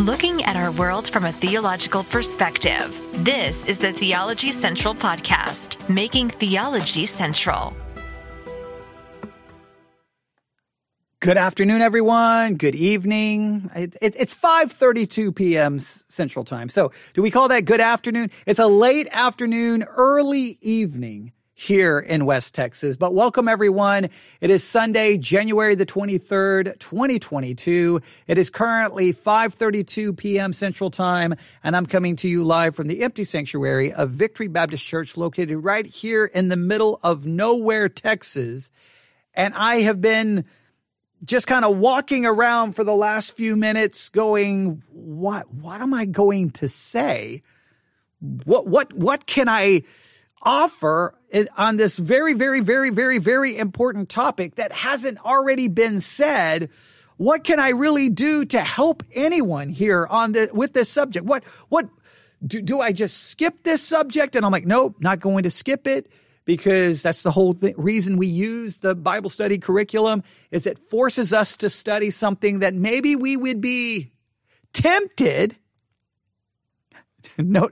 looking at our world from a theological perspective. This is the Theology Central Podcast, making theology central. Good afternoon, everyone. Good evening. It, it, it's 5:32 p.m. Central Time. So, do we call that good afternoon? It's a late afternoon, early evening here in West Texas. But welcome everyone. It is Sunday, January the 23rd, 2022. It is currently 5:32 p.m. Central Time, and I'm coming to you live from the empty sanctuary of Victory Baptist Church located right here in the middle of nowhere, Texas. And I have been just kind of walking around for the last few minutes going, what, what am I going to say? What, what, what can I offer on this very, very, very, very, very important topic that hasn't already been said? What can I really do to help anyone here on the, with this subject? What, what, do, do I just skip this subject? And I'm like, nope, not going to skip it because that's the whole th- reason we use the Bible study curriculum is it forces us to study something that maybe we would be tempted no,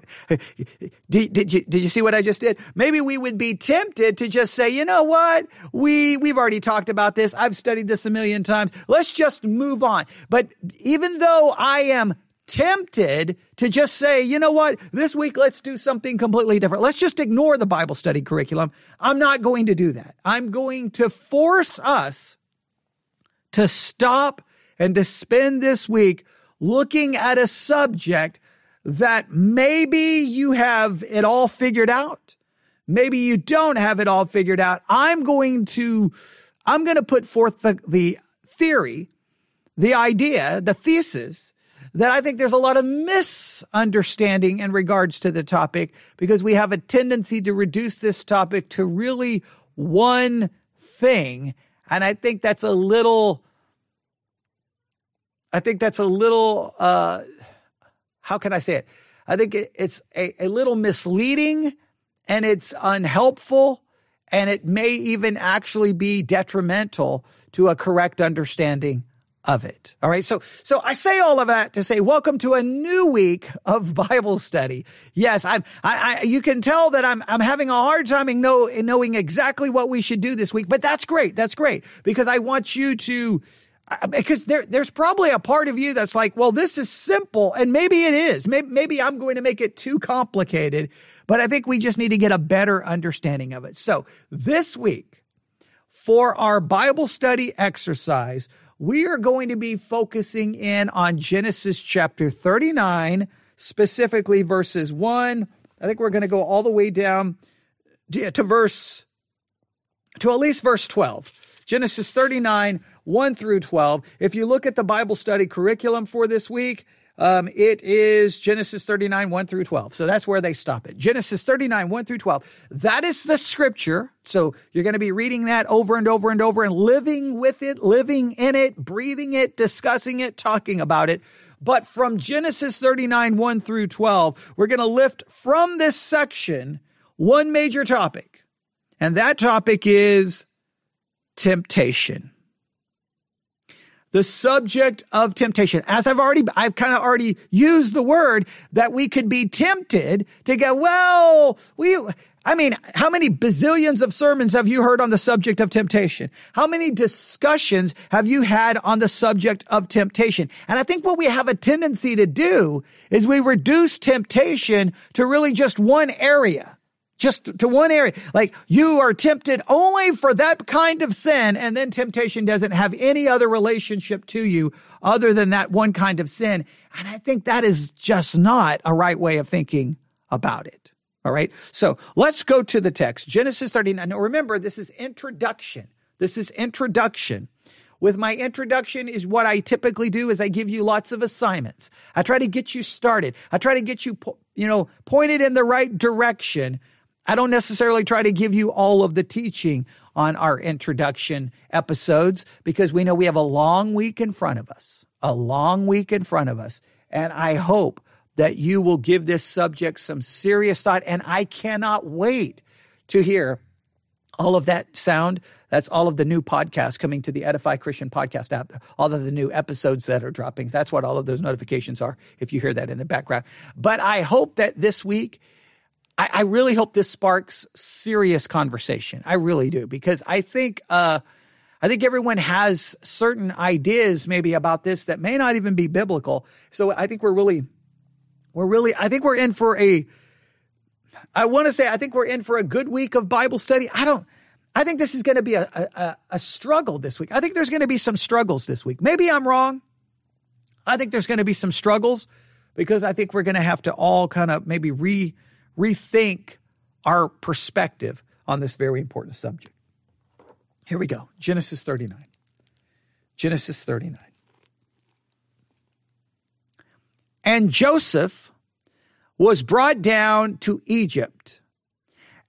did, did you did you see what I just did? Maybe we would be tempted to just say, you know what, we we've already talked about this. I've studied this a million times. Let's just move on. But even though I am tempted to just say, you know what, this week let's do something completely different. Let's just ignore the Bible study curriculum. I'm not going to do that. I'm going to force us to stop and to spend this week looking at a subject that maybe you have it all figured out. Maybe you don't have it all figured out. I'm going to, I'm going to put forth the, the theory, the idea, the thesis that I think there's a lot of misunderstanding in regards to the topic because we have a tendency to reduce this topic to really one thing. And I think that's a little, I think that's a little, uh, how can I say it? I think it's a, a little misleading and it's unhelpful and it may even actually be detrimental to a correct understanding of it. All right. So, so I say all of that to say, welcome to a new week of Bible study. Yes, I'm, I, I you can tell that I'm, I'm having a hard time in, know, in knowing exactly what we should do this week, but that's great. That's great because I want you to, because there, there's probably a part of you that's like, well, this is simple. And maybe it is. Maybe, maybe I'm going to make it too complicated, but I think we just need to get a better understanding of it. So this week for our Bible study exercise, we are going to be focusing in on Genesis chapter 39, specifically verses 1. I think we're going to go all the way down to verse, to at least verse 12. Genesis 39, 1 through 12. If you look at the Bible study curriculum for this week, um, it is Genesis 39, 1 through 12. So that's where they stop it. Genesis 39, 1 through 12. That is the scripture. So you're going to be reading that over and over and over and living with it, living in it, breathing it, discussing it, talking about it. But from Genesis 39, 1 through 12, we're going to lift from this section one major topic. And that topic is temptation the subject of temptation. As I've already, I've kind of already used the word that we could be tempted to go, well, we, I mean, how many bazillions of sermons have you heard on the subject of temptation? How many discussions have you had on the subject of temptation? And I think what we have a tendency to do is we reduce temptation to really just one area just to one area. Like you are tempted only for that kind of sin, and then temptation doesn't have any other relationship to you other than that one kind of sin. And I think that is just not a right way of thinking about it. All right. So let's go to the text. Genesis 39. Now remember, this is introduction. This is introduction. With my introduction is what I typically do is I give you lots of assignments. I try to get you started. I try to get you, you know, pointed in the right direction I don't necessarily try to give you all of the teaching on our introduction episodes because we know we have a long week in front of us, a long week in front of us. And I hope that you will give this subject some serious thought. And I cannot wait to hear all of that sound, that's all of the new podcasts coming to the Edify Christian podcast app, all of the new episodes that are dropping. That's what all of those notifications are if you hear that in the background. But I hope that this week, I, I really hope this sparks serious conversation. I really do, because I think, uh, I think everyone has certain ideas maybe about this that may not even be biblical. So I think we're really, we're really, I think we're in for a, I want to say, I think we're in for a good week of Bible study. I don't, I think this is going to be a, a, a struggle this week. I think there's going to be some struggles this week. Maybe I'm wrong. I think there's going to be some struggles because I think we're going to have to all kind of maybe re, rethink our perspective on this very important subject. Here we go Genesis 39. Genesis 39. And Joseph was brought down to Egypt.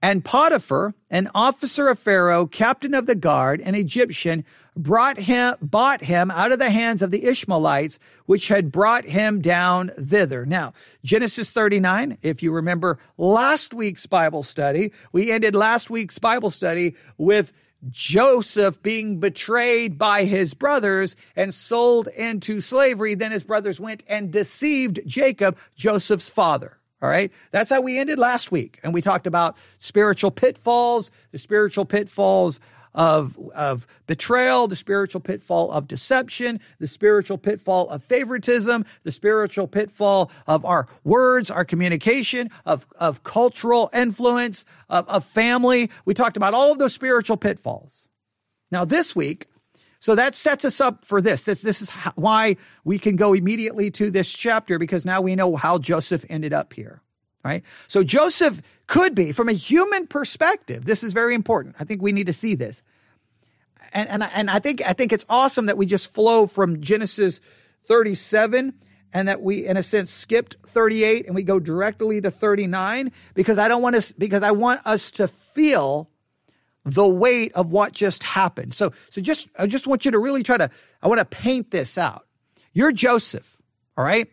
And Potiphar, an officer of Pharaoh, captain of the guard, an Egyptian, brought him, bought him out of the hands of the Ishmaelites, which had brought him down thither. Now, Genesis 39, if you remember last week's Bible study, we ended last week's Bible study with Joseph being betrayed by his brothers and sold into slavery. Then his brothers went and deceived Jacob, Joseph's father. All right. That's how we ended last week. And we talked about spiritual pitfalls, the spiritual pitfalls of, of betrayal, the spiritual pitfall of deception, the spiritual pitfall of favoritism, the spiritual pitfall of our words, our communication, of, of cultural influence, of, of family. We talked about all of those spiritual pitfalls. Now this week, so that sets us up for this. This, this is why we can go immediately to this chapter because now we know how Joseph ended up here, right? So Joseph could be, from a human perspective, this is very important. I think we need to see this. And, and, and I think, I think it's awesome that we just flow from Genesis 37 and that we, in a sense, skipped 38 and we go directly to 39 because I don't want to, because I want us to feel the weight of what just happened. So, so just, I just want you to really try to, I want to paint this out. You're Joseph, all right?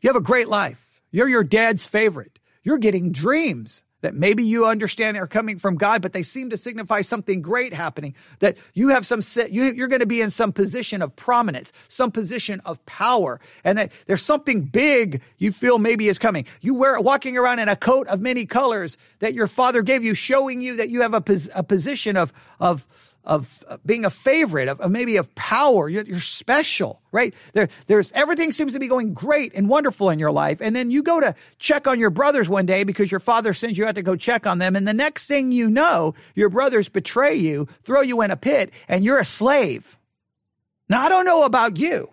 You have a great life. You're your dad's favorite. You're getting dreams that maybe you understand are coming from God, but they seem to signify something great happening. That you have some, you're going to be in some position of prominence, some position of power, and that there's something big you feel maybe is coming. You wear walking around in a coat of many colors that your father gave you, showing you that you have a, a position of of of uh, being a favorite, of, of maybe of power. You're, you're, special, right? There, there's everything seems to be going great and wonderful in your life. And then you go to check on your brothers one day because your father sends you out to go check on them. And the next thing you know, your brothers betray you, throw you in a pit, and you're a slave. Now, I don't know about you.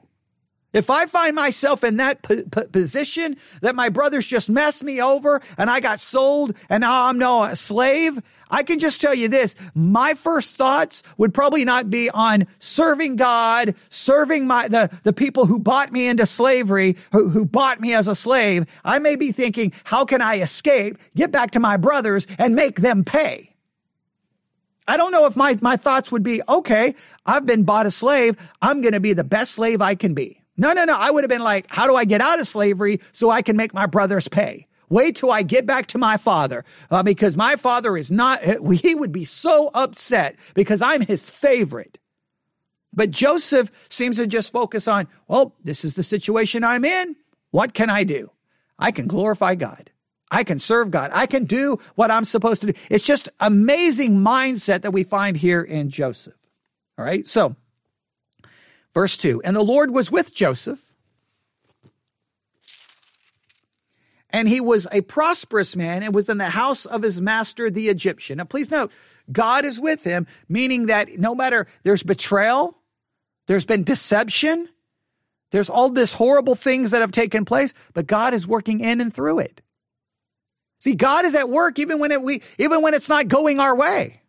If I find myself in that p- p- position that my brothers just messed me over and I got sold and now I'm no a slave, I can just tell you this. My first thoughts would probably not be on serving God, serving my, the, the people who bought me into slavery, who, who bought me as a slave. I may be thinking, how can I escape, get back to my brothers and make them pay? I don't know if my, my thoughts would be, okay, I've been bought a slave. I'm going to be the best slave I can be. No, no, no. I would have been like, how do I get out of slavery so I can make my brothers pay? Wait till I get back to my father, uh, because my father is not, he would be so upset because I'm his favorite. But Joseph seems to just focus on, well, this is the situation I'm in. What can I do? I can glorify God. I can serve God. I can do what I'm supposed to do. It's just amazing mindset that we find here in Joseph. All right. So Verse 2 And the Lord was with Joseph, and he was a prosperous man and was in the house of his master, the Egyptian. Now, please note, God is with him, meaning that no matter there's betrayal, there's been deception, there's all this horrible things that have taken place, but God is working in and through it. See, God is at work even when it, we, even when it's not going our way.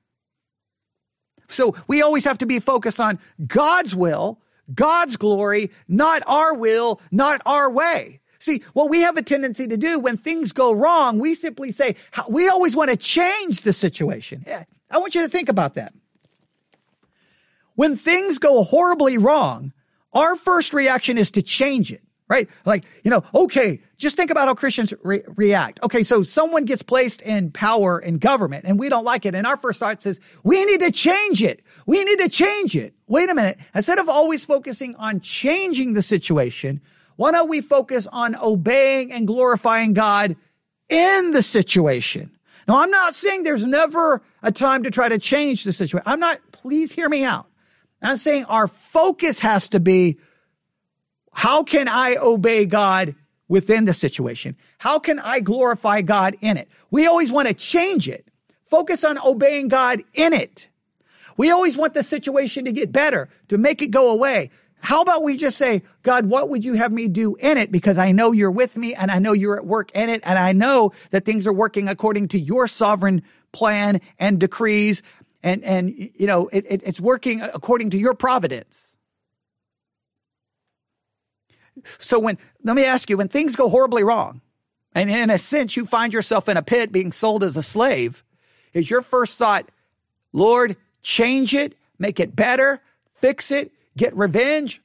So we always have to be focused on God's will God's glory, not our will, not our way. See, what we have a tendency to do when things go wrong, we simply say, we always want to change the situation. I want you to think about that. When things go horribly wrong, our first reaction is to change it. right? Like, you know, okay, just think about how Christians re- react. Okay, so someone gets placed in power in government and we don't like it. And our first thought says, we need to change it. We need to change it. Wait a minute. Instead of always focusing on changing the situation, why don't we focus on obeying and glorifying God in the situation? Now, I'm not saying there's never a time to try to change the situation. I'm not, please hear me out. I'm saying our focus has to be how can I obey God within the situation? How can I glorify God in it? We always want to change it. Focus on obeying God in it. We always want the situation to get better, to make it go away. How about we just say, God, what would you have me do in it? Because I know you're with me and I know you're at work in it. And I know that things are working according to your sovereign plan and decrees. And, and, you know, it, it, it's working according to your providence. So when, let me ask you, when things go horribly wrong, and in a sense you find yourself in a pit being sold as a slave, is your first thought, Lord, change it, make it better, fix it, get revenge?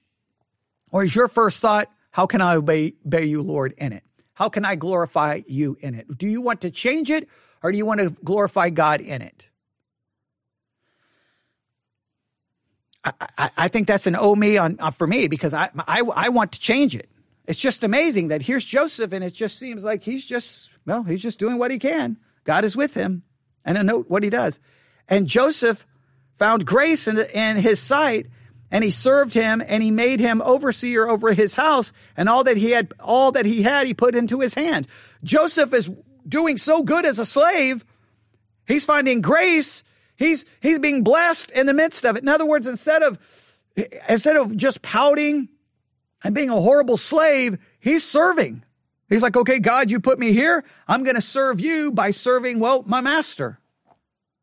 Or is your first thought, how can I obey, obey you, Lord, in it? How can I glorify you in it? Do you want to change it or do you want to glorify God in it? I, I, think that's an oh me on uh, for me because I, I I want to change it. It's just amazing that here's Joseph and it just seems like he's just well he's just doing what he can. God is with him, and a note what he does. And Joseph found grace in, the, in his sight, and he served him, and he made him overseer over his house, and all that he had all that he had he put into his hand. Joseph is doing so good as a slave. He's finding grace He's, he's being blessed in the midst of it. In other words, instead of, instead of just pouting and being a horrible slave, he's serving. He's like, okay, God, you put me here. I'm going to serve you by serving, well, my master.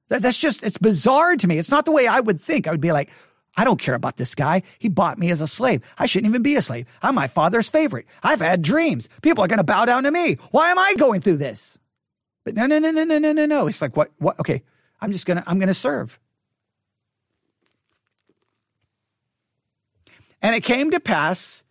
That, that's just, it's bizarre to me. It's not the way I would think. I would be like, I don't care about this guy. He bought me as a slave. I shouldn't even be a slave. I'm my father's favorite. I've had dreams. People are going to bow down to me. Why am I going through this? But no, no, no, no, no, no, no, no. It's like, what, what? Okay. I'm just going to, I'm going to serve. And it came to pass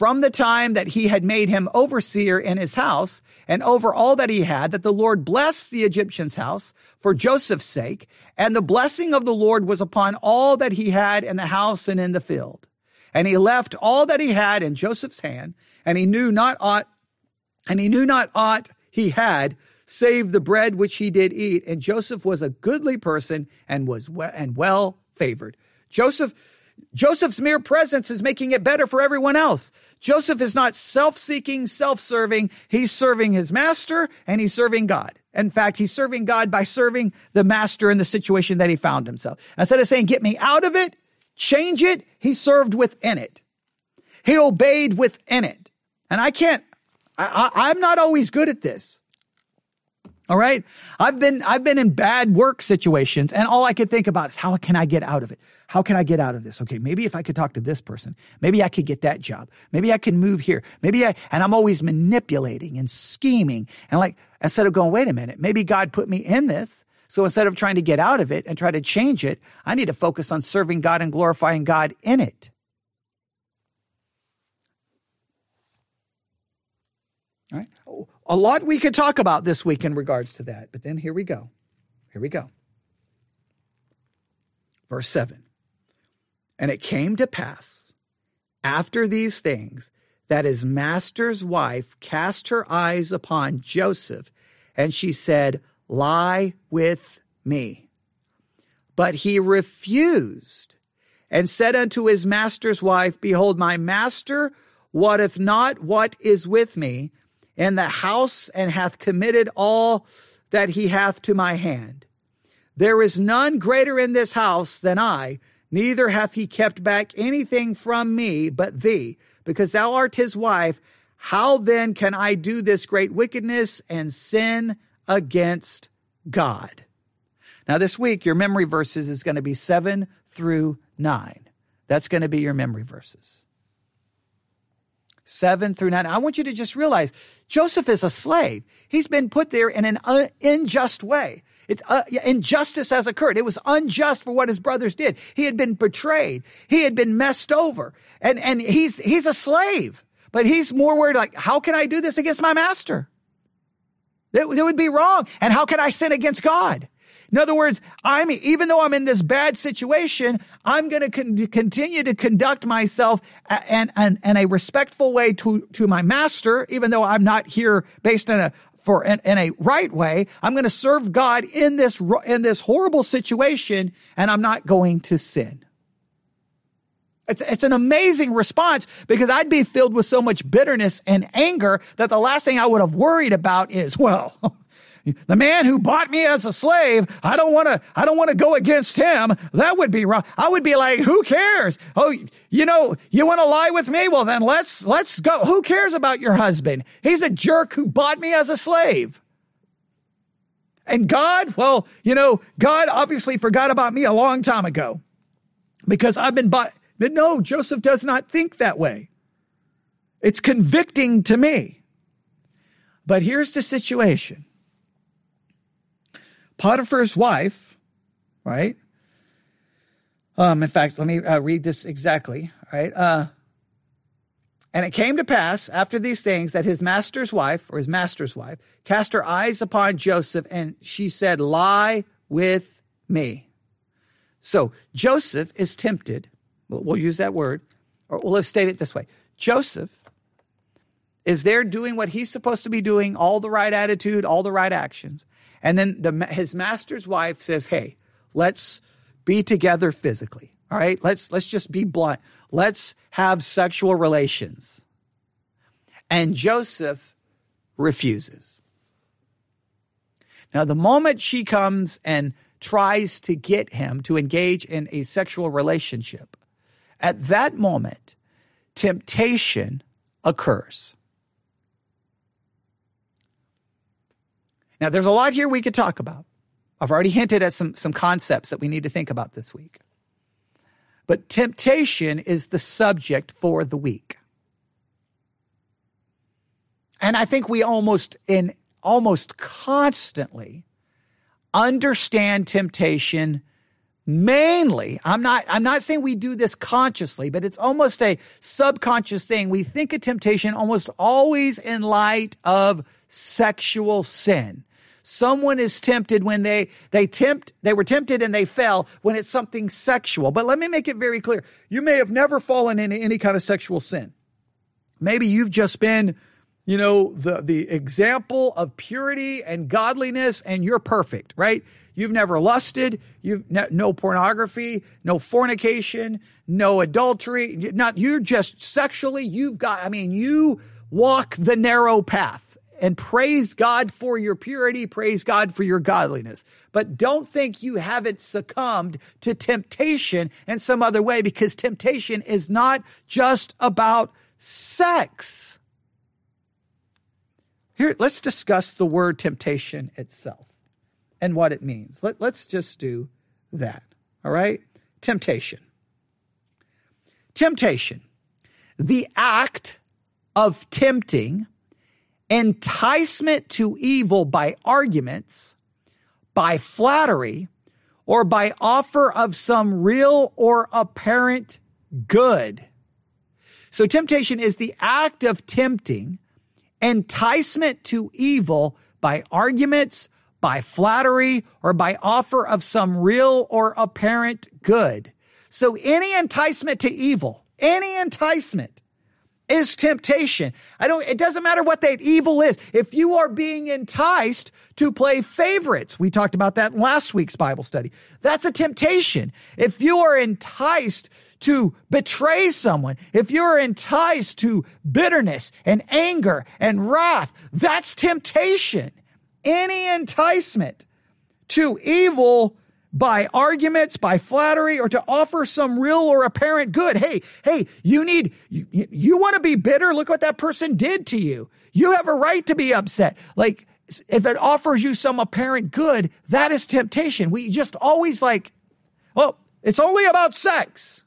from the time that he had made him overseer in his house and over all that he had, that the Lord blessed the Egyptian's house for Joseph's sake. And the blessing of the Lord was upon all that he had in the house and in the field. And he left all that he had in Joseph's hand, and he knew not aught, and he knew not aught he had save the bread which he did eat. And Joseph was a goodly person and was well, and well favored. Joseph, Joseph's mere presence is making it better for everyone else. Joseph is not self-seeking, self-serving. He's serving his master and he's serving God. In fact, he's serving God by serving the master in the situation that he found himself. Instead of saying, get me out of it, change it, he served within it. He obeyed within it. And I can't, I, I, I'm not always good at this. All right. I've been, I've been in bad work situations and all I could think about is how can I get out of it? How can I get out of this? Okay. Maybe if I could talk to this person, maybe I could get that job. Maybe I can move here. Maybe I, and I'm always manipulating and scheming and like, instead of going, wait a minute, maybe God put me in this. So instead of trying to get out of it and try to change it, I need to focus on serving God and glorifying God in it. All right a lot we could talk about this week in regards to that, but then here we go. Here we go. Verse 7 And it came to pass after these things that his master's wife cast her eyes upon Joseph, and she said, Lie with me. But he refused and said unto his master's wife, Behold, my master wotteth not what is with me in the house and hath committed all that he hath to my hand. There is none greater in this house than I, neither hath he kept back anything from me but thee, because thou art his wife. How then can I do this great wickedness and sin against God? Now, this week, your memory verses is going to be seven through nine. That's going to be your memory verses. Seven through nine. I want you to just realize Joseph is a slave. He's been put there in an unjust way. It, uh, injustice has occurred. It was unjust for what his brothers did. He had been betrayed. He had been messed over and, and he's, he's a slave. but he's more worried like, how can I do this against my master? That, that would be wrong. And how can I sin against God? In other words, I'm, even though I'm in this bad situation, I'm going to con- continue to conduct myself and, and, a respectful way to, to my master, even though I'm not here based on a, for in, in a right way. I'm going to serve God in this, in this horrible situation and I'm not going to sin. It's, it's an amazing response because I'd be filled with so much bitterness and anger that the last thing I would have worried about is, well, the man who bought me as a slave, I don't want to, I don't want to go against him. That would be wrong. I would be like, who cares? Oh, you know, you want to lie with me? Well, then let's, let's go. Who cares about your husband? He's a jerk who bought me as a slave. And God, well, you know, God obviously forgot about me a long time ago because I've been bought. But no, Joseph does not think that way. It's convicting to me. But here's the situation Potiphar's wife, right? Um, in fact, let me uh, read this exactly, right? Uh, and it came to pass after these things that his master's wife, or his master's wife, cast her eyes upon Joseph, and she said, Lie with me. So Joseph is tempted We'll use that word. Or let's state it this way Joseph is there doing what he's supposed to be doing, all the right attitude, all the right actions. And then the, his master's wife says, Hey, let's be together physically. All right. Let's, let's just be blunt. Let's have sexual relations. And Joseph refuses. Now, the moment she comes and tries to get him to engage in a sexual relationship, at that moment, temptation occurs. Now, there's a lot here we could talk about. I've already hinted at some, some concepts that we need to think about this week. But temptation is the subject for the week. And I think we almost in almost constantly understand temptation mainly i'm not i'm not saying we do this consciously but it's almost a subconscious thing we think of temptation almost always in light of sexual sin someone is tempted when they they tempt they were tempted and they fell when it's something sexual but let me make it very clear you may have never fallen into any kind of sexual sin maybe you've just been you know the the example of purity and godliness and you're perfect right You've never lusted. You've ne- no pornography, no fornication, no adultery. Not you're just sexually. You've got. I mean, you walk the narrow path. And praise God for your purity, praise God for your godliness. But don't think you haven't succumbed to temptation in some other way because temptation is not just about sex. Here, let's discuss the word temptation itself and what it means. Let, let's just do that. All right? Temptation. Temptation. The act of tempting, enticement to evil by arguments, by flattery, or by offer of some real or apparent good. So temptation is the act of tempting, enticement to evil by arguments, by flattery or by offer of some real or apparent good. So any enticement to evil, any enticement is temptation. I don't, it doesn't matter what that evil is. If you are being enticed to play favorites, we talked about that in last week's Bible study. That's a temptation. If you are enticed to betray someone, if you're enticed to bitterness and anger and wrath, that's temptation any enticement to evil by arguments, by flattery, or to offer some real or apparent good. Hey, hey, you need, you, you want to be bitter? Look what that person did to you. You have a right to be upset. Like, if it offers you some apparent good, that is temptation. We just always like, well, it's only about sex.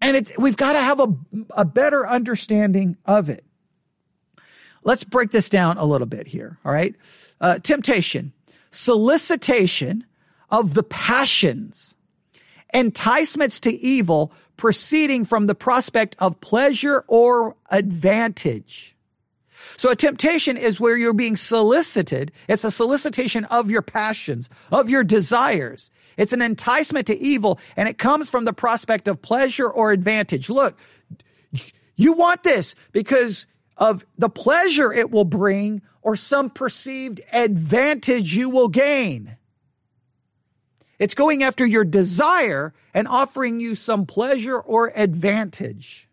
And it's, we've got to have a, a better understanding of it. Let's break this down a little bit here. All right. Uh, temptation, solicitation of the passions, enticements to evil proceeding from the prospect of pleasure or advantage. So a temptation is where you're being solicited. It's a solicitation of your passions, of your desires. It's an enticement to evil and it comes from the prospect of pleasure or advantage. Look, you want this because of the pleasure it will bring or some perceived advantage you will gain. It's going after your desire and offering you some pleasure or advantage.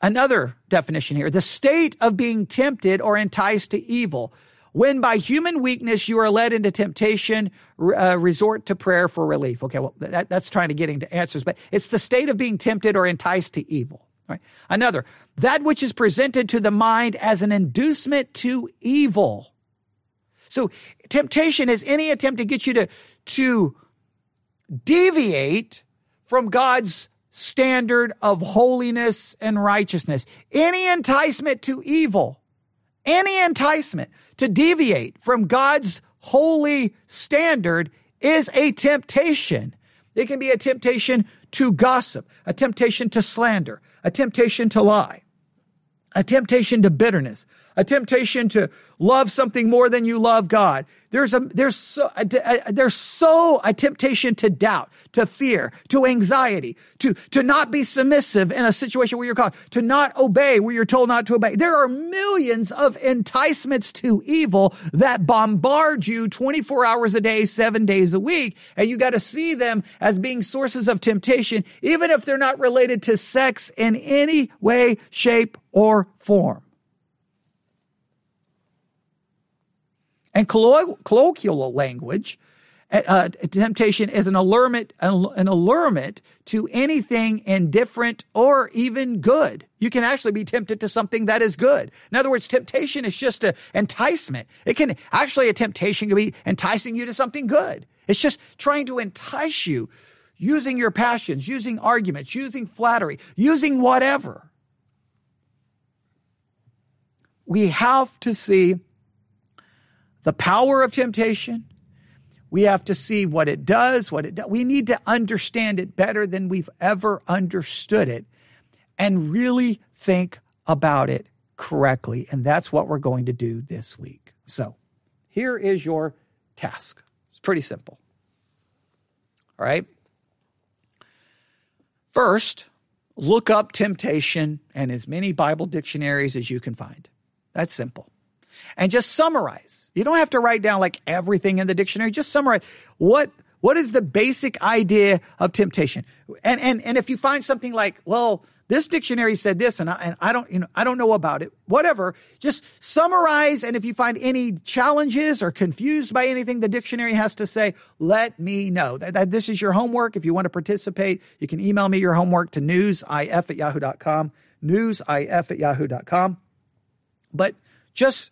Another definition here the state of being tempted or enticed to evil. When by human weakness you are led into temptation, uh, resort to prayer for relief. Okay, well, that, that's trying to get into answers, but it's the state of being tempted or enticed to evil. Right? Another, that which is presented to the mind as an inducement to evil. So temptation is any attempt to get you to, to deviate from God's standard of holiness and righteousness. Any enticement to evil, any enticement to deviate from God's holy standard is a temptation. It can be a temptation to gossip, a temptation to slander, a temptation to lie, a temptation to bitterness, a temptation to love something more than you love God. There's a, there's so, a, a, there's so a temptation to doubt, to fear, to anxiety, to, to not be submissive in a situation where you're called, to not obey where you're told not to obey. There are millions of enticements to evil that bombard you 24 hours a day, seven days a week. And you got to see them as being sources of temptation, even if they're not related to sex in any way, shape, or form. And colloquial language, uh, temptation is an allurement, an allurement to anything indifferent or even good. You can actually be tempted to something that is good. In other words, temptation is just an enticement. It can actually a temptation can be enticing you to something good. It's just trying to entice you using your passions, using arguments, using flattery, using whatever. We have to see the power of temptation. We have to see what it does, what it does. We need to understand it better than we've ever understood it and really think about it correctly. And that's what we're going to do this week. So here is your task. It's pretty simple. All right. First, look up temptation and as many Bible dictionaries as you can find. That's simple and just summarize. You don't have to write down like everything in the dictionary. Just summarize what what is the basic idea of temptation. And and and if you find something like, well, this dictionary said this and I, and I don't you know I don't know about it. Whatever, just summarize and if you find any challenges or confused by anything the dictionary has to say, let me know. That, that this is your homework. If you want to participate, you can email me your homework to newsif at yahoo.com, newsif at yahoo.com. But just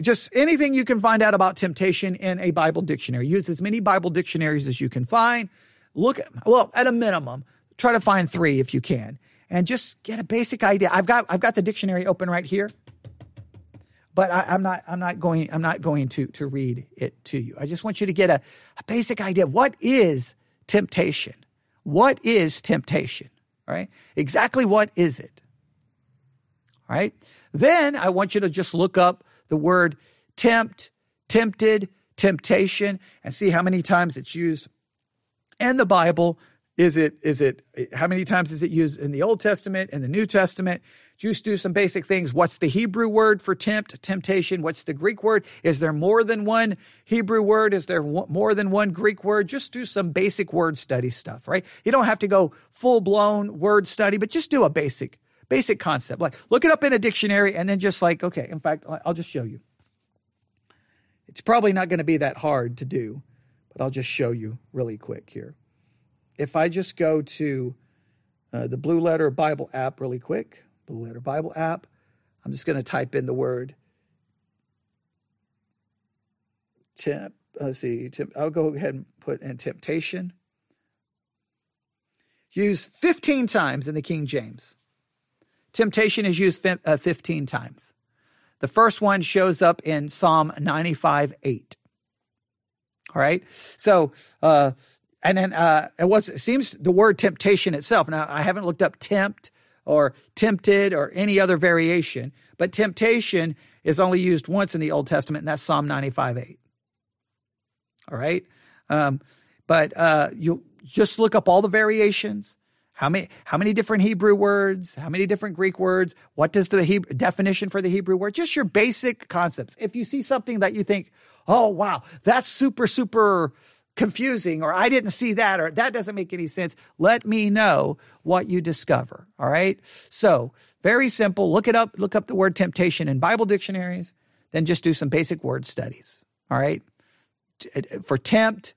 just anything you can find out about temptation in a Bible dictionary. Use as many Bible dictionaries as you can find. Look at, well, at a minimum, try to find three if you can and just get a basic idea. I've got, I've got the dictionary open right here, but I, am not, I'm not going, I'm not going to, to read it to you. I just want you to get a, a basic idea. What is temptation? What is temptation? All right. Exactly what is it? All right. Then I want you to just look up the word tempt, tempted, temptation, and see how many times it's used in the Bible. Is it, is it, how many times is it used in the Old Testament and the New Testament? Just do some basic things. What's the Hebrew word for tempt, temptation? What's the Greek word? Is there more than one Hebrew word? Is there more than one Greek word? Just do some basic word study stuff, right? You don't have to go full blown word study, but just do a basic basic concept. Like look it up in a dictionary and then just like, okay, in fact, I'll just show you. It's probably not going to be that hard to do, but I'll just show you really quick here. If I just go to uh, the Blue Letter Bible app really quick, Blue Letter Bible app, I'm just going to type in the word temp. Let's see. Temp, I'll go ahead and put in temptation. Used 15 times in the King James. Temptation is used uh, 15 times. The first one shows up in Psalm 95 8. All right. So, uh, and then uh, it was it seems the word temptation itself. Now I haven't looked up tempt or tempted or any other variation, but temptation is only used once in the Old Testament, and that's Psalm 95 8. All right. Um, but uh, you just look up all the variations. How many, how many different Hebrew words? How many different Greek words? What does the Hebrew, definition for the Hebrew word? Just your basic concepts. If you see something that you think, oh, wow, that's super, super confusing, or I didn't see that, or that doesn't make any sense, let me know what you discover. All right. So very simple. Look it up. Look up the word temptation in Bible dictionaries. Then just do some basic word studies. All right. Uh, for tempt,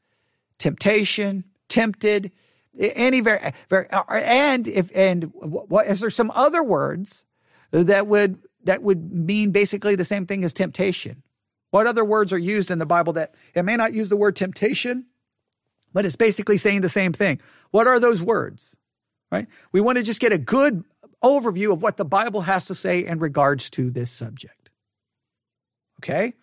temptation, tempted, any very, very, and if, and what, is there some other words that would, that would mean basically the same thing as temptation? What other words are used in the Bible that it may not use the word temptation, but it's basically saying the same thing? What are those words? Right? We want to just get a good overview of what the Bible has to say in regards to this subject. Okay?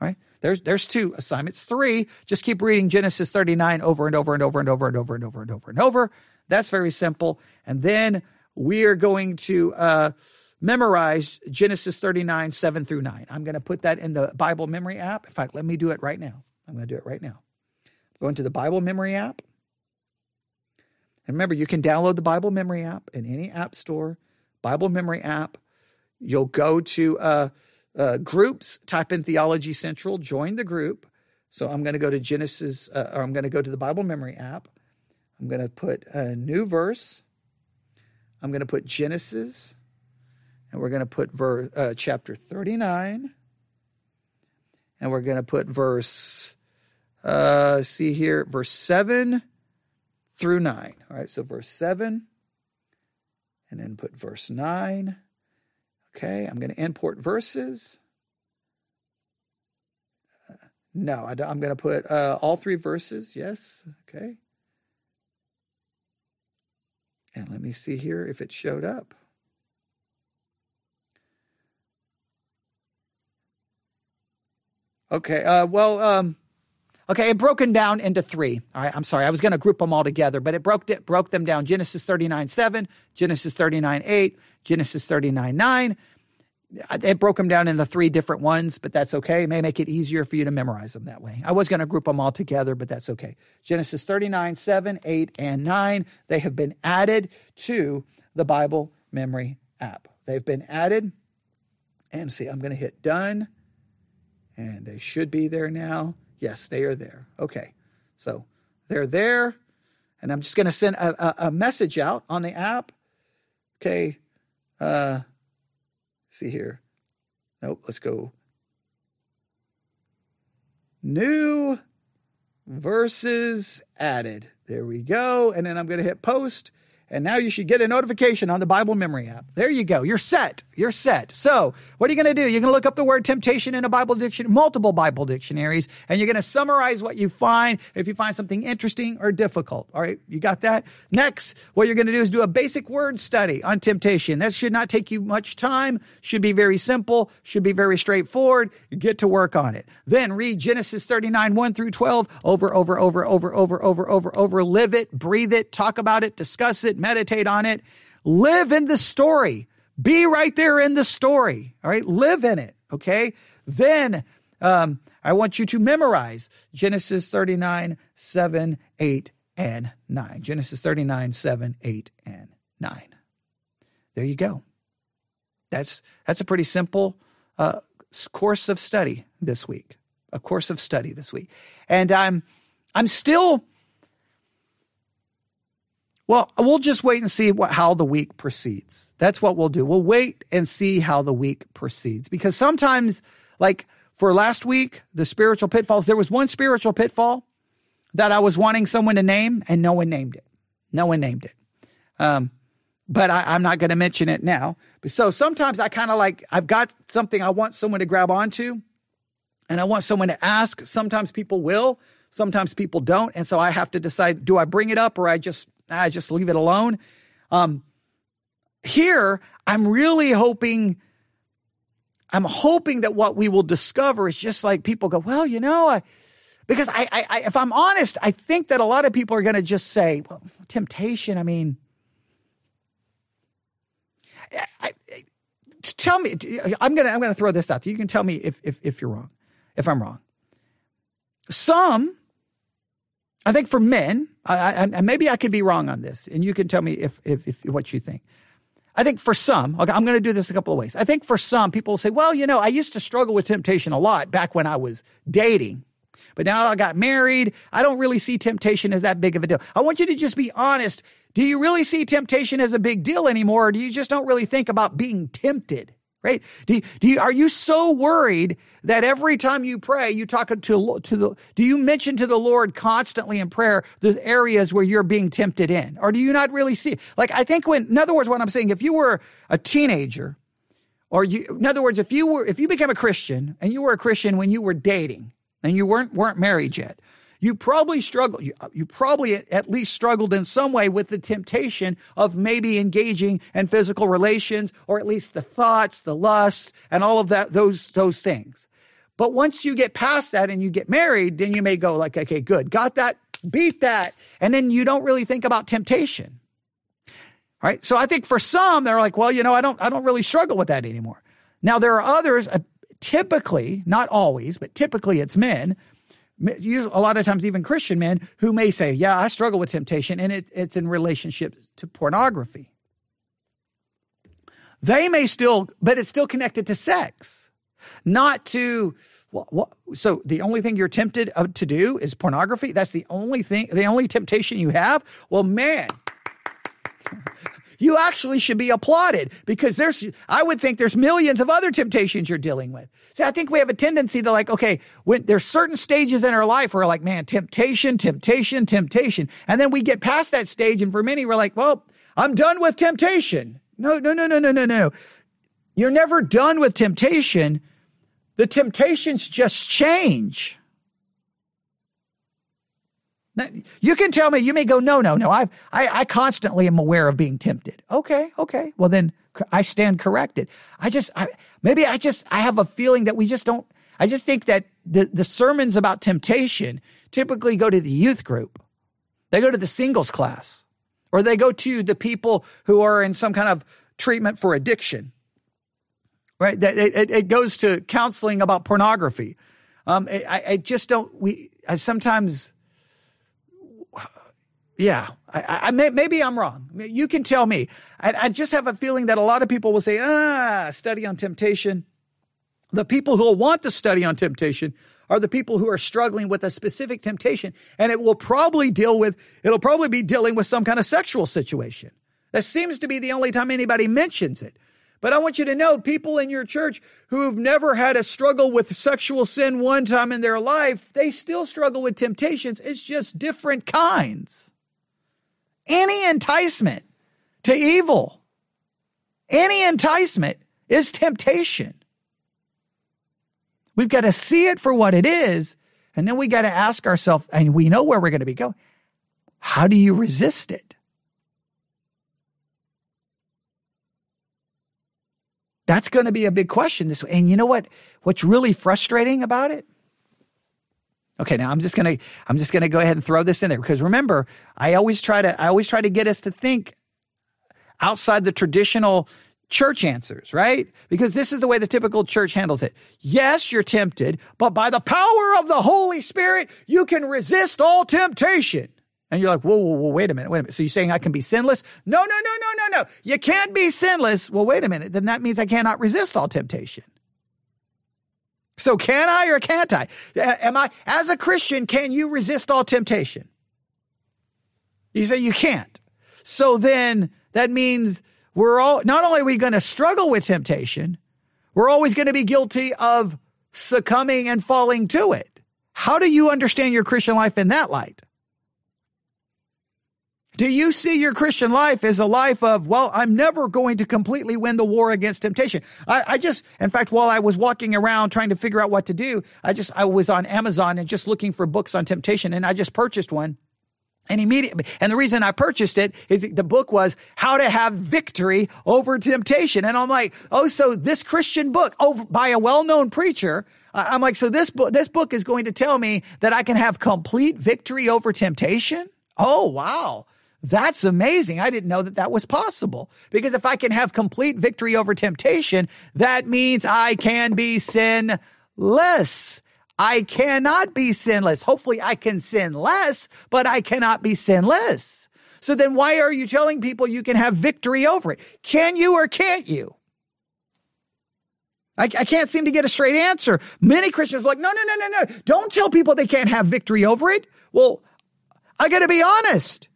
Right? There's there's two assignments. Three, just keep reading Genesis 39 over and over and over and over and over and over and over and over. That's very simple. And then we are going to uh, memorize Genesis 39, 7 through 9. I'm going to put that in the Bible memory app. In fact, let me do it right now. I'm going to do it right now. Go into the Bible memory app. And remember, you can download the Bible memory app in any app store, Bible memory app. You'll go to uh, uh, groups, type in Theology Central, join the group. So I'm going to go to Genesis, uh, or I'm going to go to the Bible Memory app. I'm going to put a new verse. I'm going to put Genesis, and we're going to put verse uh, chapter 39, and we're going to put verse. Uh, see here, verse seven through nine. All right, so verse seven, and then put verse nine Okay, I'm going to import verses. Uh, no, I am going to put uh, all three verses. Yes. Okay. And let me see here if it showed up. Okay. Uh, well, um, okay, it broken down into three. All right. I'm sorry. I was going to group them all together, but it broke it broke them down. Genesis 39 7, Genesis 39 8, Genesis 39 9. It broke them down into three different ones, but that's okay. It may make it easier for you to memorize them that way. I was going to group them all together, but that's okay. Genesis 39, 7, 8, and 9, they have been added to the Bible memory app. They've been added. And see, I'm going to hit done. And they should be there now. Yes, they are there. Okay. So they're there. And I'm just going to send a, a, a message out on the app. Okay. Uh, see here. Nope, let's go. New verses added. There we go. And then I'm going to hit post. And now you should get a notification on the Bible Memory app. There you go. You're set. You're set. So, what are you going to do? You're going to look up the word temptation in a Bible dictionary, multiple Bible dictionaries, and you're going to summarize what you find if you find something interesting or difficult. All right. You got that? Next, what you're going to do is do a basic word study on temptation. That should not take you much time, should be very simple, should be very straightforward. Get to work on it. Then read Genesis 39, 1 through 12 over, over, over, over, over, over, over, over, live it, breathe it, talk about it, discuss it, meditate on it, live in the story. Be right there in the story. All right. Live in it. Okay. Then, um, I want you to memorize Genesis 39, 7, 8, and 9. Genesis 39, 7, 8, and 9. There you go. That's, that's a pretty simple, uh, course of study this week. A course of study this week. And I'm, I'm still, well, we'll just wait and see what, how the week proceeds. That's what we'll do. We'll wait and see how the week proceeds because sometimes, like for last week, the spiritual pitfalls, there was one spiritual pitfall that I was wanting someone to name and no one named it. No one named it. Um, but I, I'm not going to mention it now. So sometimes I kind of like, I've got something I want someone to grab onto and I want someone to ask. Sometimes people will, sometimes people don't. And so I have to decide, do I bring it up or I just I just leave it alone. Um, here, I'm really hoping, I'm hoping that what we will discover is just like people go, well, you know, I, Because I, I, I, if I'm honest, I think that a lot of people are going to just say, well, temptation, I mean, I, tell me, I'm going to, I'm to throw this out. You can tell me if, if, if you're wrong, if I'm wrong. Some, I think for men, I, I, maybe I could be wrong on this, and you can tell me if, if, if what you think. I think for some, okay, I'm going to do this a couple of ways. I think for some people say, well, you know, I used to struggle with temptation a lot back when I was dating. But now I got married. I don't really see temptation as that big of a deal. I want you to just be honest. Do you really see temptation as a big deal anymore? Or do you just don't really think about being tempted? Right? Do you, do you, are you so worried that every time you pray, you talk to, to the, do you mention to the Lord constantly in prayer the areas where you're being tempted in? Or do you not really see? Like, I think when, in other words, what I'm saying, if you were a teenager, or you, in other words, if you were, if you became a Christian and you were a Christian when you were dating, and you weren't weren't married yet, you probably struggled. You, you probably at least struggled in some way with the temptation of maybe engaging in physical relations, or at least the thoughts, the lust, and all of that those those things. But once you get past that and you get married, then you may go like, okay, good, got that, beat that, and then you don't really think about temptation. All right. So I think for some, they're like, well, you know, I don't, I don't really struggle with that anymore. Now there are others, uh, typically, not always, but typically it's men, a lot of times even Christian men, who may say, Yeah, I struggle with temptation, and it, it's in relationship to pornography. They may still, but it's still connected to sex, not to. What, so the only thing you're tempted uh, to do is pornography. That's the only thing, the only temptation you have. Well, man, you actually should be applauded because there's, I would think there's millions of other temptations you're dealing with. See, I think we have a tendency to like, okay, when there's certain stages in our life where we're like, man, temptation, temptation, temptation. And then we get past that stage. And for many, we're like, well, I'm done with temptation. No, no, no, no, no, no, no. You're never done with temptation. The temptations just change. You can tell me, you may go, no, no, no. I've, I, I constantly am aware of being tempted. Okay. Okay. Well, then I stand corrected. I just, I, maybe I just, I have a feeling that we just don't, I just think that the, the sermons about temptation typically go to the youth group. They go to the singles class or they go to the people who are in some kind of treatment for addiction. Right. It, it, it goes to counseling about pornography. Um, I, I just don't, we, I sometimes, yeah, I, I may, maybe I'm wrong. You can tell me. I, I just have a feeling that a lot of people will say, ah, study on temptation. The people who will want to study on temptation are the people who are struggling with a specific temptation, and it will probably deal with, it'll probably be dealing with some kind of sexual situation. That seems to be the only time anybody mentions it. But I want you to know people in your church who've never had a struggle with sexual sin one time in their life, they still struggle with temptations. It's just different kinds. Any enticement to evil, any enticement is temptation. We've got to see it for what it is. And then we got to ask ourselves, and we know where we're going to be going. How do you resist it? That's going to be a big question this way. And you know what? What's really frustrating about it? Okay, now I'm just gonna I'm just gonna go ahead and throw this in there because remember, I always try to I always try to get us to think outside the traditional church answers, right? Because this is the way the typical church handles it. Yes, you're tempted, but by the power of the Holy Spirit, you can resist all temptation. And you're like, whoa, whoa, whoa, wait a minute, wait a minute. So you're saying I can be sinless? No, no, no, no, no, no. You can't be sinless. Well, wait a minute. Then that means I cannot resist all temptation. So can I or can't I? Am I, as a Christian, can you resist all temptation? You say you can't. So then that means we're all, not only are we going to struggle with temptation, we're always going to be guilty of succumbing and falling to it. How do you understand your Christian life in that light? Do you see your Christian life as a life of, well, I'm never going to completely win the war against temptation? I, I, just, in fact, while I was walking around trying to figure out what to do, I just, I was on Amazon and just looking for books on temptation and I just purchased one. And immediately, and the reason I purchased it is the book was how to have victory over temptation. And I'm like, oh, so this Christian book over by a well-known preacher I'm like, so this book, this book is going to tell me that I can have complete victory over temptation. Oh, wow. That's amazing. I didn't know that that was possible because if I can have complete victory over temptation, that means I can be sinless. I cannot be sinless. Hopefully I can sin less, but I cannot be sinless. So then why are you telling people you can have victory over it? Can you or can't you? I, I, can't seem to get a straight answer. Many Christians are like, no, no, no, no, no. Don't tell people they can't have victory over it. Well, I got to be honest.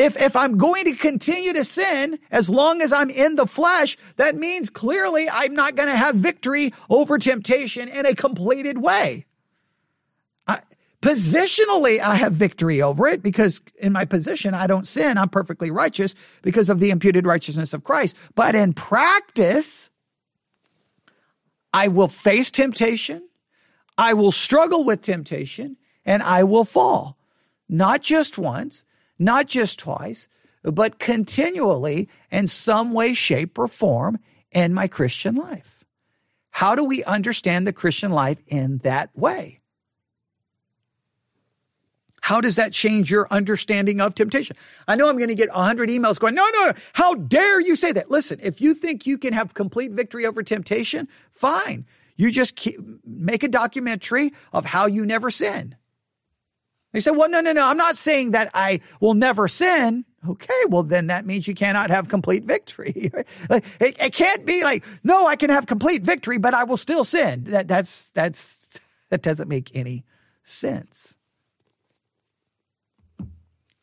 If, if I'm going to continue to sin as long as I'm in the flesh, that means clearly I'm not going to have victory over temptation in a completed way. I, positionally, I have victory over it because in my position, I don't sin. I'm perfectly righteous because of the imputed righteousness of Christ. But in practice, I will face temptation. I will struggle with temptation and I will fall. Not just once, not just twice, but continually in some way, shape, or form in my Christian life. How do we understand the Christian life in that way? How does that change your understanding of temptation? I know I'm going to get 100 emails going, no, no, no, how dare you say that? Listen, if you think you can have complete victory over temptation, fine. You just keep, make a documentary of how you never sin. They said, well, no, no, no. I'm not saying that I will never sin. Okay. Well, then that means you cannot have complete victory. it, it can't be like, no, I can have complete victory, but I will still sin. That, that's, that's, that doesn't make any sense.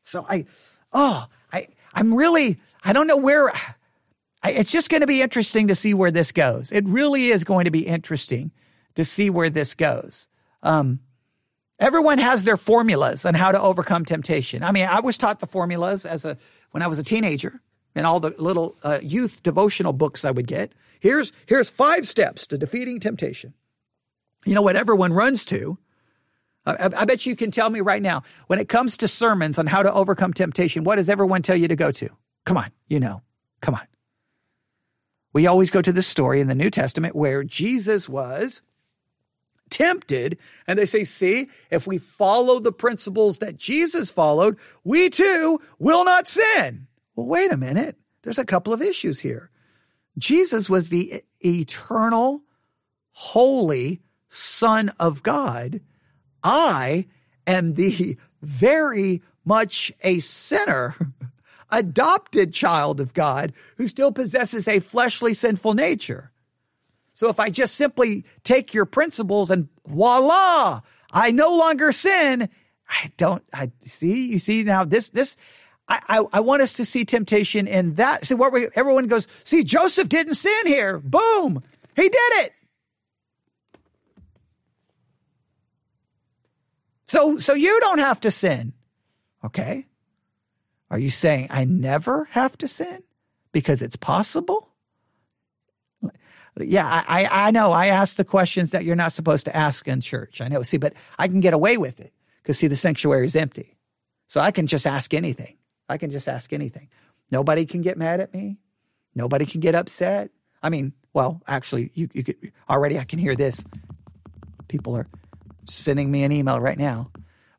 So I, oh, I, I'm really, I don't know where, I, it's just going to be interesting to see where this goes. It really is going to be interesting to see where this goes. Um, Everyone has their formulas on how to overcome temptation. I mean, I was taught the formulas as a when I was a teenager and all the little uh, youth devotional books I would get. Here's here's five steps to defeating temptation. You know what everyone runs to. I, I bet you can tell me right now when it comes to sermons on how to overcome temptation. What does everyone tell you to go to? Come on, you know, come on. We always go to the story in the New Testament where Jesus was tempted. And they say, see, if we follow the principles that Jesus followed, we too will not sin. Well, wait a minute. There's a couple of issues here. Jesus was the eternal, holy Son of God. I am the very much a sinner, adopted child of God who still possesses a fleshly sinful nature. So if I just simply take your principles and voila, I no longer sin. I don't, I see, you see now this, this, I, I, I want us to see temptation in that. See what we, everyone goes, see, Joseph didn't sin here. Boom. He did it. So, so you don't have to sin. Okay. Are you saying I never have to sin because it's possible? Yeah, I, I know. I ask the questions that you're not supposed to ask in church. I know. See, but I can get away with it because see, the sanctuary is empty. So I can just ask anything. I can just ask anything. Nobody can get mad at me. Nobody can get upset. I mean, well, actually, you, you could already, I can hear this. People are sending me an email right now.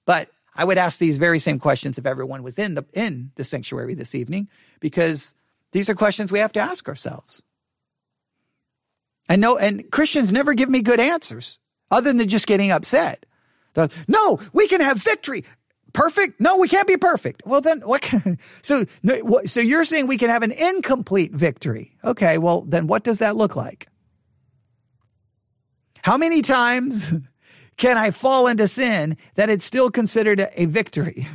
But I would ask these very same questions if everyone was in the, in the sanctuary this evening, because these are questions we have to ask ourselves. And no, and Christians never give me good answers other than just getting upset. They're, no, we can have victory. Perfect? No, we can't be perfect. Well, then what? Can, so, so you're saying we can have an incomplete victory? Okay. Well, then what does that look like? How many times can I fall into sin that it's still considered a victory?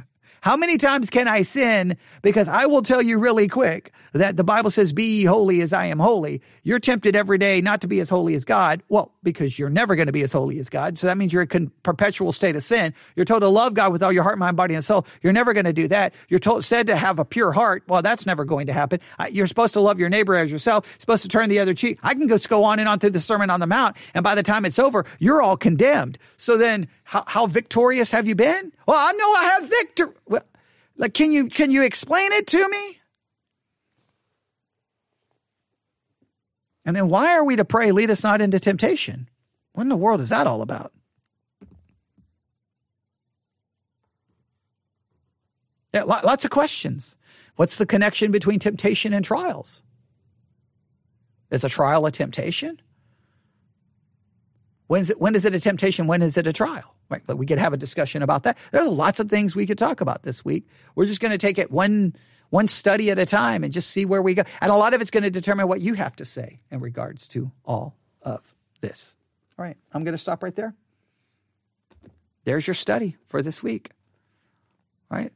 How many times can I sin? Because I will tell you really quick that the Bible says, be ye holy as I am holy. You're tempted every day not to be as holy as God. Well, because you're never going to be as holy as God. So that means you're in a perpetual state of sin. You're told to love God with all your heart, mind, body, and soul. You're never going to do that. You're told, said to have a pure heart. Well, that's never going to happen. You're supposed to love your neighbor as yourself. You're supposed to turn the other cheek. I can just go on and on through the Sermon on the Mount. And by the time it's over, you're all condemned. So then how, how victorious have you been? Well, I know I have victory. Well, like, can you, can you explain it to me? And then why are we to pray, lead us not into temptation? what in the world is that all about? Yeah, lots of questions. What's the connection between temptation and trials? Is a trial a temptation? When's it, when is it a temptation? When is it a trial? Right, but we could have a discussion about that. There's lots of things we could talk about this week. We're just going to take it one one study at a time and just see where we go. And a lot of it's going to determine what you have to say in regards to all of this. All right, I'm going to stop right there. There's your study for this week. All right.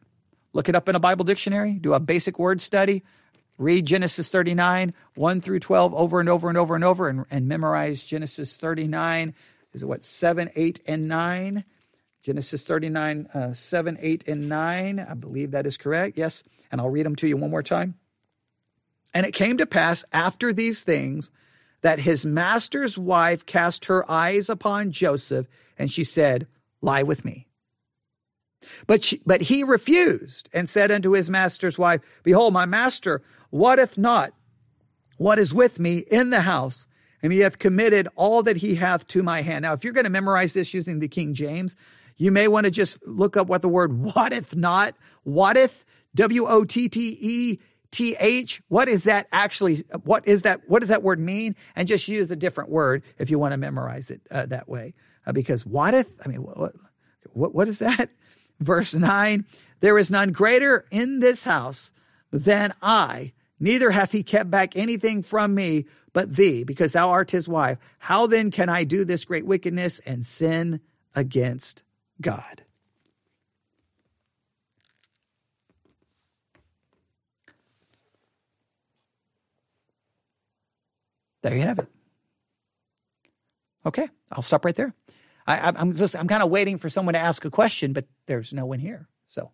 Look it up in a Bible dictionary, do a basic word study, read Genesis 39, 1 through 12 over and over and over and over, and, and memorize Genesis 39. Is it what, 7, 8, and 9? Genesis 39, uh, 7, 8, and 9. I believe that is correct. Yes. And I'll read them to you one more time. And it came to pass after these things that his master's wife cast her eyes upon Joseph, and she said, Lie with me. But, she, but he refused and said unto his master's wife, Behold, my master wotteth not what is with me in the house, and he hath committed all that he hath to my hand. Now, if you're going to memorize this using the King James, you may want to just look up what the word wotteth not, wotteth, W O T T E T H. What is that actually? What is that? What does that word mean? And just use a different word if you want to memorize it uh, that way. Uh, because wotteth, I mean, what, what, what is that? Verse 9 There is none greater in this house than I, neither hath he kept back anything from me but thee, because thou art his wife. How then can I do this great wickedness and sin against God? There you have it. Okay, I'll stop right there. I, am just I'm kind of waiting for someone to ask a question, but there's no one here. So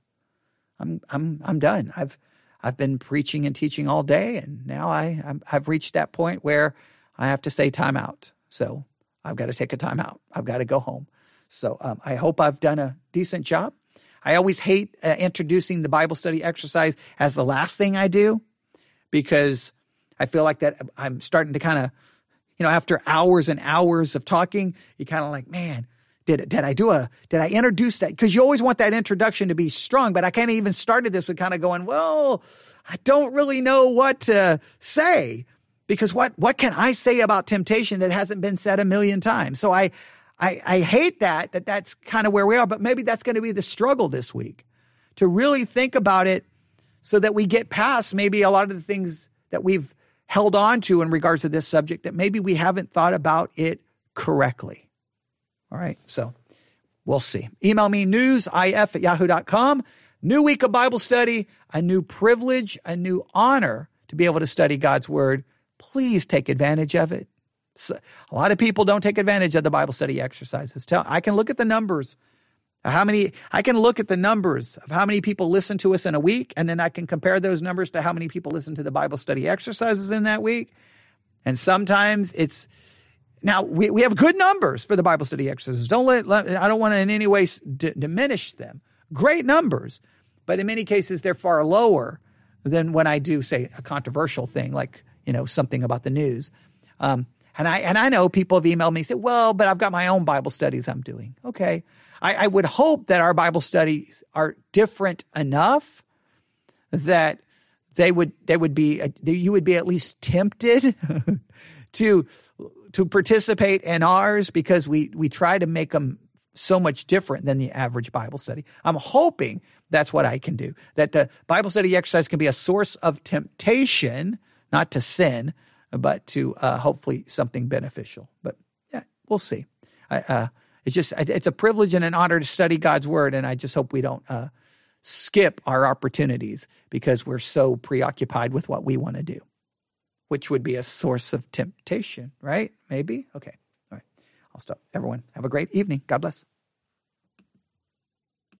I'm I'm I'm done. I've I've been preaching and teaching all day, and now I i have reached that point where I have to say time out. So I've got to take a time out. I've got to go home. So um, I hope I've done a decent job. I always hate uh, introducing the Bible study exercise as the last thing I do because I feel like that I'm starting to kind of you know, after hours and hours of talking, you kind of like, man, did did I do a did I introduce that? Because you always want that introduction to be strong, but I kind of even started this with kind of going, well, I don't really know what to say because what what can I say about temptation that hasn't been said a million times? So I I, I hate that that that's kind of where we are, but maybe that's going to be the struggle this week to really think about it so that we get past maybe a lot of the things that we've held on to in regards to this subject that maybe we haven't thought about it correctly. All right, so we'll see. Email me newsif at yahoo.com. New week of Bible study, a new privilege, a new honor to be able to study God's word. Please take advantage of it. So, a lot of people don't take advantage of the Bible study exercises. Tell, I can look at the numbers how many, I can look at the numbers of how many people listen to us in a week, and then I can compare those numbers to how many people listen to the Bible study exercises in that week. And sometimes it's, now we, we have good numbers for the Bible study exercises. Don't let, let I don't want to in any way d- diminish them. Great numbers, but in many cases they're far lower than when I do say a controversial thing like you know something about the news. Um, and I and I know people have emailed me and said, "Well, but I've got my own Bible studies I'm doing." Okay, I, I would hope that our Bible studies are different enough that they would they would be you would be at least tempted to to participate in ours because we we try to make them so much different than the average Bible study. I'm hoping that's what I can do. That the Bible study exercise can be a source of temptation, not to sin, but to uh, hopefully something beneficial. But yeah, we'll see. I, uh, it's just it's a privilege and an honor to study God's word, and I just hope we don't uh, skip our opportunities because we're so preoccupied with what we want to do, which would be a source of temptation, right? Maybe. Okay. All right. I'll stop. Everyone, have a great evening. God bless.